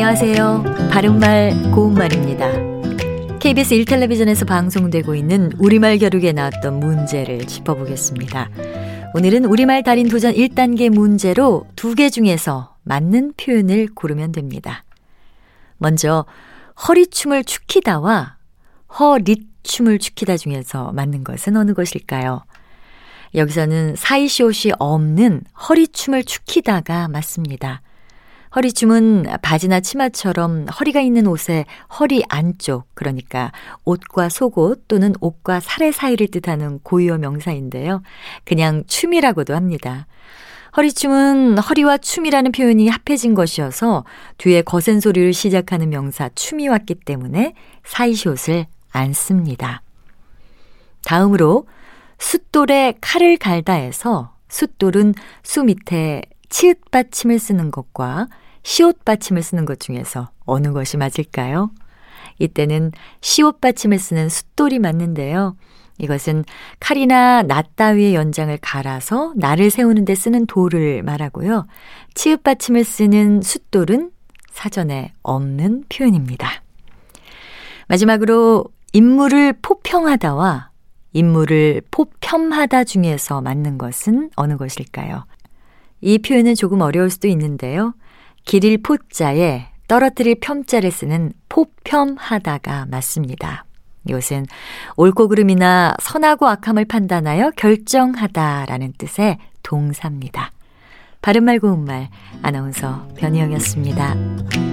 안녕하세요. 바른말 고운말입니다. KBS 1텔레비전에서 방송되고 있는 우리말 겨루기에 나왔던 문제를 짚어보겠습니다. 오늘은 우리말 달인 도전 1단계 문제로 두 개 중에서 맞는 표현을 고르면 됩니다. 먼저 허리춤을 축히다와 허릿춤을 축히다 중에서 맞는 것은 어느 것일까요? 여기서는 사이시옷이 없는 허리춤을 축히다가 맞습니다. 허리춤은 바지나 치마처럼 허리가 있는 옷의 허리 안쪽, 그러니까 옷과 속옷 또는 옷과 살의 사이를 뜻하는 고유어 명사인데요. 그냥 춤이라고도 합니다. 허리춤은 허리와 춤이라는 표현이 합해진 것이어서 뒤에 거센 소리를 시작하는 명사 춤이 왔기 때문에 사이시옷을 안 씁니다. 다음으로 숫돌에 칼을 갈다해서 숫돌은 수 밑에 치읓 받침을 쓰는 것과 시옷 받침을 쓰는 것 중에서 어느 것이 맞을까요? 이때는 시옷 받침을 쓰는 숫돌이 맞는데요. 이것은 칼이나 낫 따위의 연장을 갈아서 날을 세우는 데 쓰는 돌을 말하고요. 치읓 받침을 쓰는 숫돌은 사전에 없는 표현입니다. 마지막으로 인물을 포평하다와 인물을 포편하다 중에서 맞는 것은 어느 것일까요? 이 표현은 조금 어려울 수도 있는데요. 길일 포자에 떨어뜨릴 편자를 쓰는 포편하다가 맞습니다. 이것은 옳고 그름이나 선하고 악함을 판단하여 결정하다라는 뜻의 동사입니다. 바른말 고운말 아나운서 변희영이었습니다.